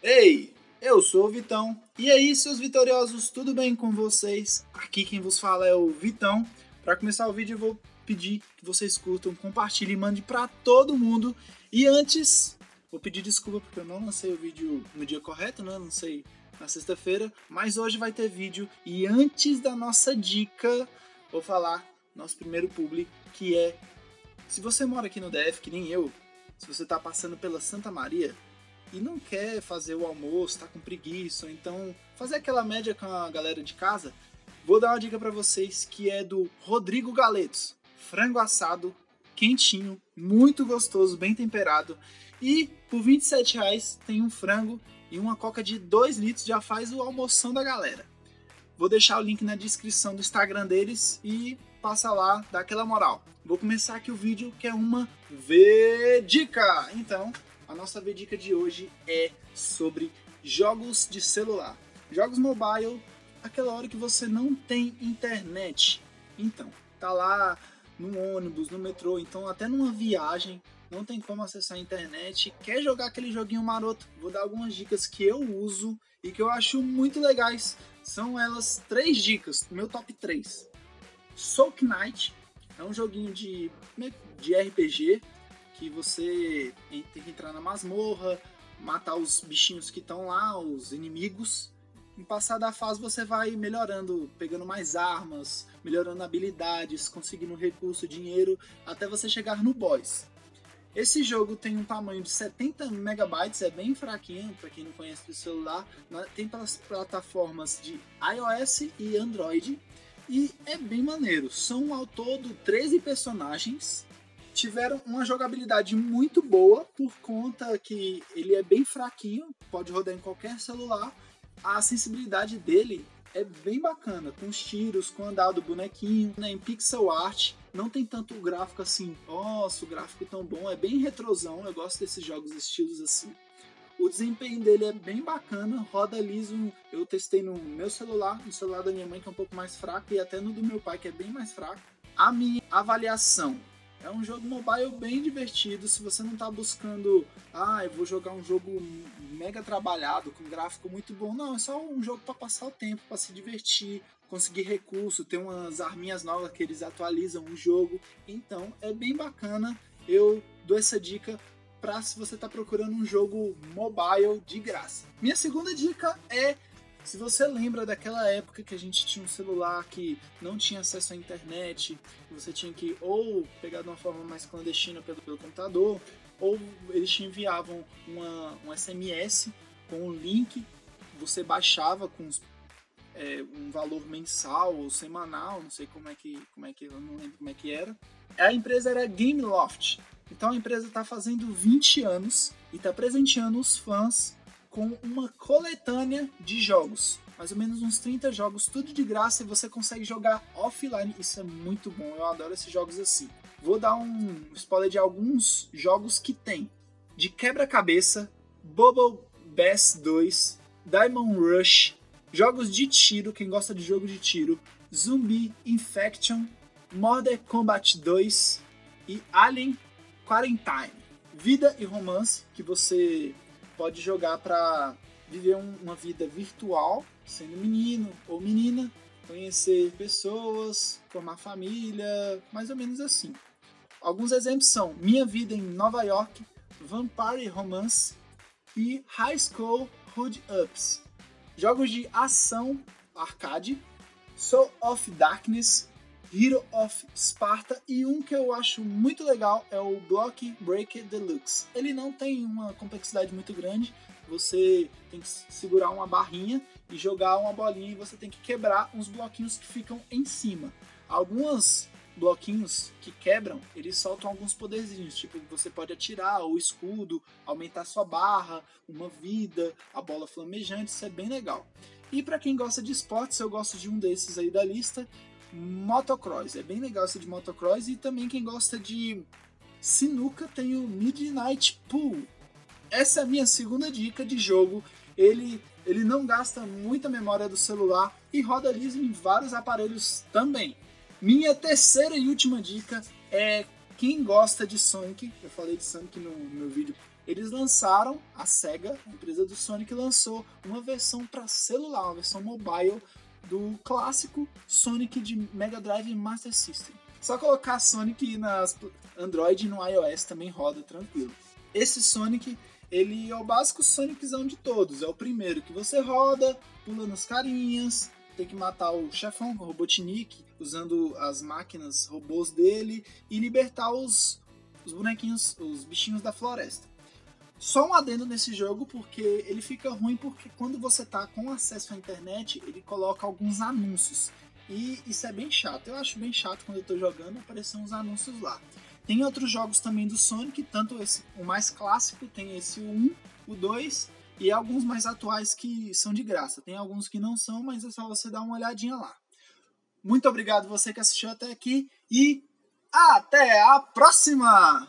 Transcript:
Ei, eu sou o Vitão. E aí, seus vitoriosos, tudo bem com vocês? Aqui quem vos fala é o Vitão. Para começar o vídeo, eu vou pedir que vocês curtam, compartilhem mandem para todo mundo. E antes, vou pedir desculpa porque eu não lancei o vídeo no dia correto, né? Não sei na sexta-feira, mas hoje vai ter vídeo. E antes da nossa dica, vou falar nosso primeiro publi, que é se você mora aqui no DF, que nem eu, se você tá passando pela Santa Maria, e não quer fazer o almoço, tá com preguiça, então fazer aquela média com a galera de casa, vou dar uma dica para vocês que é do Rodrigo Galetos. Frango assado, quentinho, muito gostoso, bem temperado. E por 27 reais tem um frango e uma coca de 2 litros, já faz o almoção da galera. Vou deixar o link na descrição do Instagram deles e passa lá, dá aquela moral. Vou começar aqui o vídeo que é uma V-Dica. Então, a nossa dica de hoje é sobre jogos de celular. Jogos mobile, aquela hora que você não tem internet. Então, tá lá no ônibus, no metrô, então até numa viagem, não tem como acessar a internet, quer jogar aquele joguinho maroto, vou dar algumas dicas que eu uso e que eu acho muito legais. São elas três dicas, meu top 3. Soul Knight é um joguinho de, de RPG que você tem que entrar na masmorra, matar os bichinhos que estão lá, os inimigos. Em passar da fase você vai melhorando, pegando mais armas, melhorando habilidades, conseguindo recurso, dinheiro, até você chegar no boss. Esse jogo tem um tamanho de 70 megabytes, é bem fraquinho para quem não conhece do celular. Tem para as plataformas de iOS e Android e é bem maneiro. São ao todo 13 personagens tiveram uma jogabilidade muito boa por conta que ele é bem fraquinho, pode rodar em qualquer celular. A sensibilidade dele é bem bacana, com os tiros, com o andar do bonequinho, né, em pixel art. Não tem tanto gráfico assim, nossa, o gráfico tão bom, é bem retrosão, eu gosto desses jogos estilos assim. O desempenho dele é bem bacana, roda liso. Eu testei no meu celular, no celular da minha mãe que é um pouco mais fraco e até no do meu pai que é bem mais fraco. A minha avaliação é um jogo mobile bem divertido. Se você não está buscando, ah, eu vou jogar um jogo mega trabalhado, com gráfico muito bom. Não, é só um jogo para passar o tempo, para se divertir, conseguir recurso, ter umas arminhas novas que eles atualizam o jogo. Então é bem bacana. Eu dou essa dica para se você está procurando um jogo mobile de graça. Minha segunda dica é se você lembra daquela época que a gente tinha um celular que não tinha acesso à internet, você tinha que ou pegar de uma forma mais clandestina pelo, pelo computador, ou eles te enviavam uma, um SMS com um link, você baixava com é, um valor mensal ou semanal, não sei como é que, como é que eu não lembro como é que era. A empresa era Gameloft. Então a empresa está fazendo 20 anos e está presenteando os fãs com uma coletânea de jogos. Mais ou menos uns 30 jogos, tudo de graça e você consegue jogar offline. Isso é muito bom, eu adoro esses jogos assim. Vou dar um spoiler de alguns jogos que tem: de quebra-cabeça, Bubble Bass 2, Diamond Rush, jogos de tiro, quem gosta de jogo de tiro, Zumbi Infection, Modern Combat 2 e Alien Quarantine. Vida e romance que você pode jogar para viver um, uma vida virtual, sendo menino ou menina, conhecer pessoas, formar família, mais ou menos assim. Alguns exemplos são Minha Vida em Nova York, Vampire Romance e High School Hood Ups. Jogos de ação arcade, Soul of Darkness, Hero of Sparta e um que eu acho muito legal é o Block Breaker Deluxe. Ele não tem uma complexidade muito grande, você tem que segurar uma barrinha e jogar uma bolinha e você tem que quebrar uns bloquinhos que ficam em cima. Alguns bloquinhos que quebram, eles soltam alguns poderzinhos, tipo você pode atirar o escudo, aumentar sua barra, uma vida, a bola flamejante, isso é bem legal. E para quem gosta de esportes, eu gosto de um desses aí da lista, motocross. É bem legal esse de motocross. E também quem gosta de sinuca tem o Midnight Pool. Essa é a minha segunda dica de jogo. Ele, ele não gasta muita memória do celular e roda liso em vários aparelhos também. Minha terceira e última dica é quem gosta de Sonic. Eu falei de Sonic no meu vídeo eles lançaram, a SEGA, a empresa do Sonic, lançou uma versão para celular, uma versão mobile do clássico Sonic de Mega Drive Master System. Só colocar Sonic nas Android e no iOS também roda tranquilo. Esse Sonic, ele é o básico Soniczão de todos. É o primeiro que você roda, pula nos carinhas, tem que matar o chefão, o Robotnik, usando as máquinas robôs dele e libertar os, os bonequinhos, os bichinhos da floresta. Só um adendo nesse jogo, porque ele fica ruim porque quando você tá com acesso à internet, ele coloca alguns anúncios. E isso é bem chato. Eu acho bem chato quando eu tô jogando aparecer uns anúncios lá. Tem outros jogos também do Sonic, tanto esse, o mais clássico, tem esse 1, o 2 e alguns mais atuais que são de graça. Tem alguns que não são, mas é só você dar uma olhadinha lá. Muito obrigado você que assistiu até aqui e até a próxima!